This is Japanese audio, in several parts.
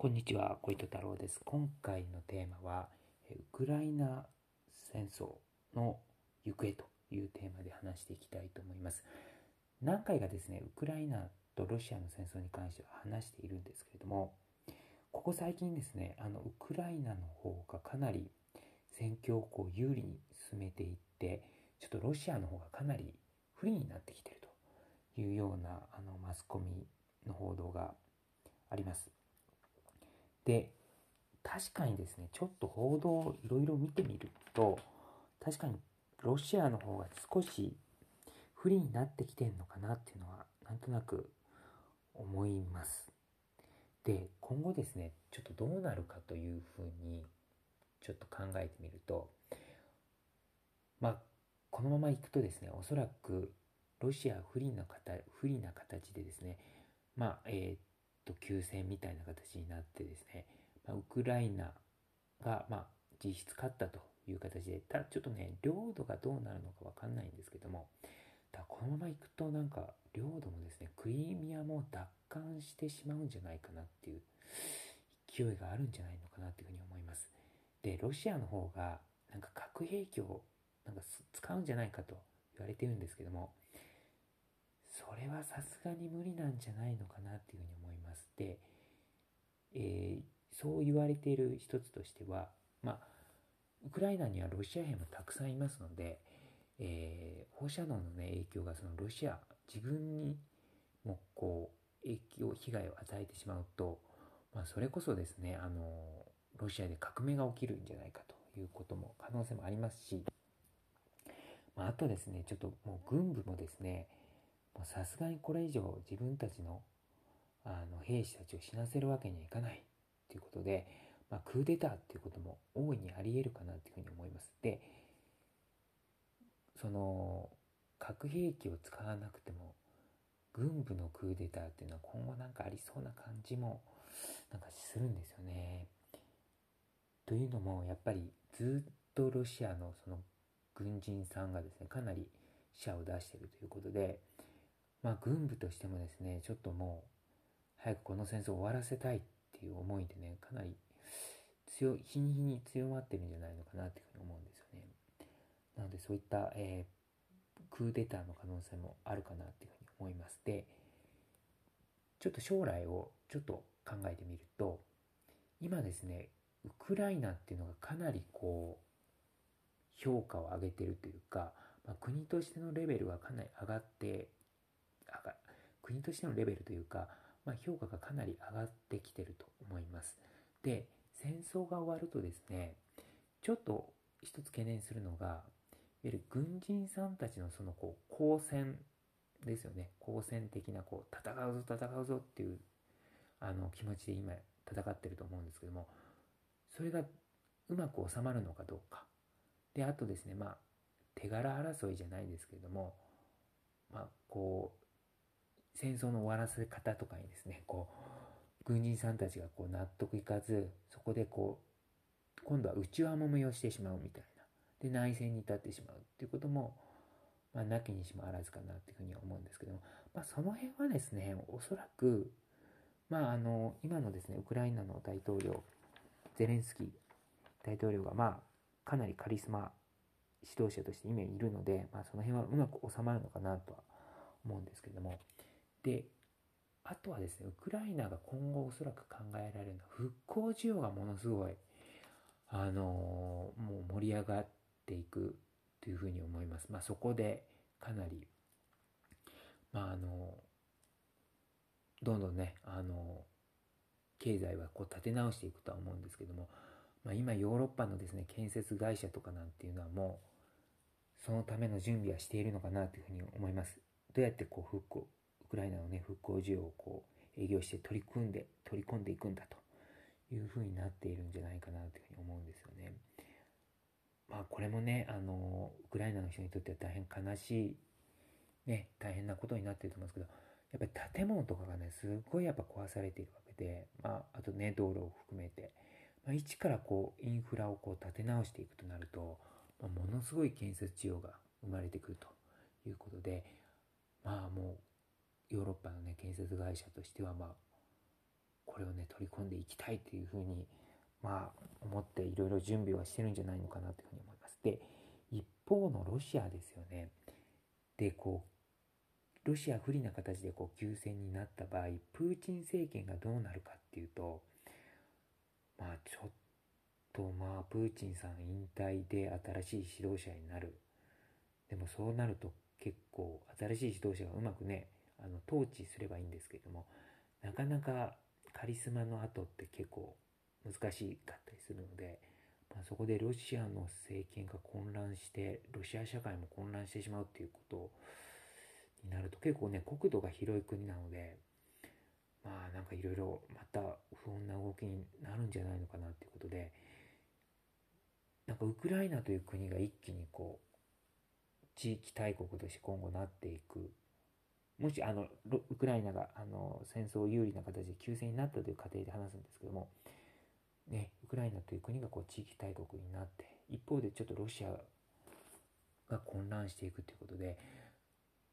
こんにちは、小糸太郎です。今回のテーマは、ウクライナ戦争の行方というテーマで話していきたいと思います。何回かですね、ウクライナとロシアの戦争に関しては話しているんですけれども、ここ最近ですね、あのウクライナの方がかなり戦況をこう有利に進めていって、ちょっとロシアの方がかなり不利になってきているというようなあのマスコミの報道があります。で、確かにですね、ちょっと報道をいろいろ見てみると、確かにロシアの方が少し不利になってきてんのかなっていうのは、なんとなく思います。で、今後ですね、ちょっとどうなるかというふうに、ちょっと考えてみると、まあ、このままいくとですね、おそらくロシア不利な形不利な形でですね、まあ、えー、と休戦みたいな形になってですね、まあ、ウクライナが、まあ、実質勝ったという形で、ただちょっとね、領土がどうなるのかわかんないんですけども、だこのままいくとなんか領土もですね、クリミアも奪還してしまうんじゃないかなっていう勢いがあるんじゃないのかなっていうふうに思います。で、ロシアの方がなんか核兵器をなんか使うんじゃないかと言われてるんですけども、それはさすがに無理なんじゃないのかなっていうふうに思います。で、えー、そう言われている一つとしては、まあ、ウクライナにはロシア兵もたくさんいますので、えー、放射能の、ね、影響がそのロシア自分にもこう影響被害を与えてしまうと、まあ、それこそですねあのロシアで革命が起きるんじゃないかということも可能性もありますし、まあ、あとですねちょっともう軍部もですねさすがにこれ以上自分たちのあの兵士たちを死なせるわけにはいかないということで、まあ、クーデターっていうことも大いにあり得るかなというふうに思います。でその核兵器を使わなくても軍部のクーデターっていうのは今後なんかありそうな感じもなんかするんですよね。というのもやっぱりずっとロシアのその軍人さんがですねかなり死者を出してるということでまあ軍部としてもですねちょっともう早くこの戦争を終わらせたいっていう思いでねかなり強い日に日に強まってるんじゃないのかなっていうふうに思うんですよね。なのでそういった、えー、クーデターの可能性もあるかなっていうふうに思いますでちょっと将来をちょっと考えてみると今ですねウクライナっていうのがかなりこう評価を上げてるというか、まあ、国としてのレベルがかなり上がって上が国としてのレベルというかまあ、評価がかなり上がってきてると思います。で、戦争が終わるとですね、ちょっと一つ懸念するのが、いわゆる軍人さんたちのそのこう交戦ですよね。好戦的なこう戦うぞ戦うぞっていうあの気持ちで今戦ってると思うんですけども、それがうまく収まるのかどうか。で、あとですね、まあ、手柄争いじゃないですけれども、まあ、こう、戦争の終わらせ方とかにですねこう軍人さんたちがこう納得いかずそこでこう今度は内輪もめをしてしまうみたいな。で内戦に至ってしまう。っていうこともまあ、なきにしもあらずかなっていうふうに思うんですけども、まあ、その辺はですねおそらく、まあ、あの今のですねウクライナの大統領ゼレンスキー大統領がまあかなりカリスマ指導者として今いるので、まあ、その辺はうまく収まるのかなとは思うんですけども。で、あとはですね、ウクライナが今後おそらく考えられるのは、復興需要がものすごい、あのー、もう盛り上がっていくというふうに思います。まあ、そこでかなり、まあ、あのー、どんどんね、あのー、経済はこう立て直していくとは思うんですけども、まあ、今ヨーロッパのですね、建設会社とかなんていうのはもう、そのための準備はしているのかなというふうに思います。どうやってこう復興、クライナのね、復興需要をこう、営業して取り組んで、取り込んでいくんだというふうになっているんじゃないかなというふうに思うんですよね。まあこれもね、あの、ウクライナの人にとっては大変悲しい、ね、大変なことになっていると思うんですけど、やっぱり建物とかがね、すごいやっぱ壊されているわけで、まあ、あとね、道路を含めて、まあ、一からこう、インフラをこう立て直していくとなると、まあ、ものすごい建設需要が生まれてくるということで、まあもうヨーロッパのね建設会社としてはまあこれをね取り込んでいきたいというふうにまあ思っていろいろ準備はしてるんじゃないのかなというふうに思います。で一方のロシアですよね。でこうロシア不利な形でこう休戦になった場合プーチン政権がどうなるかっていうとまあちょっとまあプーチンさん引退で新しい指導者になるでもそうなると結構新しい指導者がうまくねあの統治すればいいんですけどもなかなかカリスマの後って結構難しかったりするので、まあ、そこでロシアの政権が混乱してロシア社会も混乱してしまうっていうことになると結構ね国土が広い国なのでまあなんかいろいろまた不穏な動きになるんじゃないのかなっていうことでなんかウクライナという国が一気にこう地域大国として今後なっていくもしあのウクライナがあの戦争有利な形で休戦になったという過程で話すんですけども、ね、ウクライナという国がこう地域大国になって一方でちょっとロシアが混乱していくということで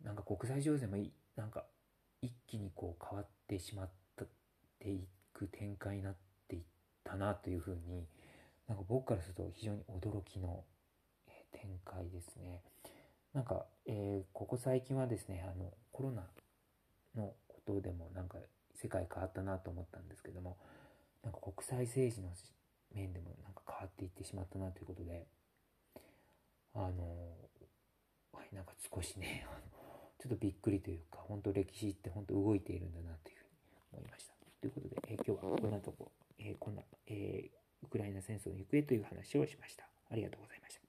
なんか国際情勢もなんか一気にこう変わってしまっていく展開になっていったなというふうになんか僕からすると非常に驚きの展開ですね。なんか、えー、ここ最近はですね、あの、コロナのことでもなんか世界変わったなと思ったんですけども、なんか国際政治の面でもなんか変わっていってしまったなということで、あの、はい、なんか少しね、ちょっとびっくりというか、本当歴史って本当動いているんだなというふうに思いました。ということで、えー、今日はこんなとこ、えー、こんな、えー、ウクライナ戦争の行方という話をしました。ありがとうございました。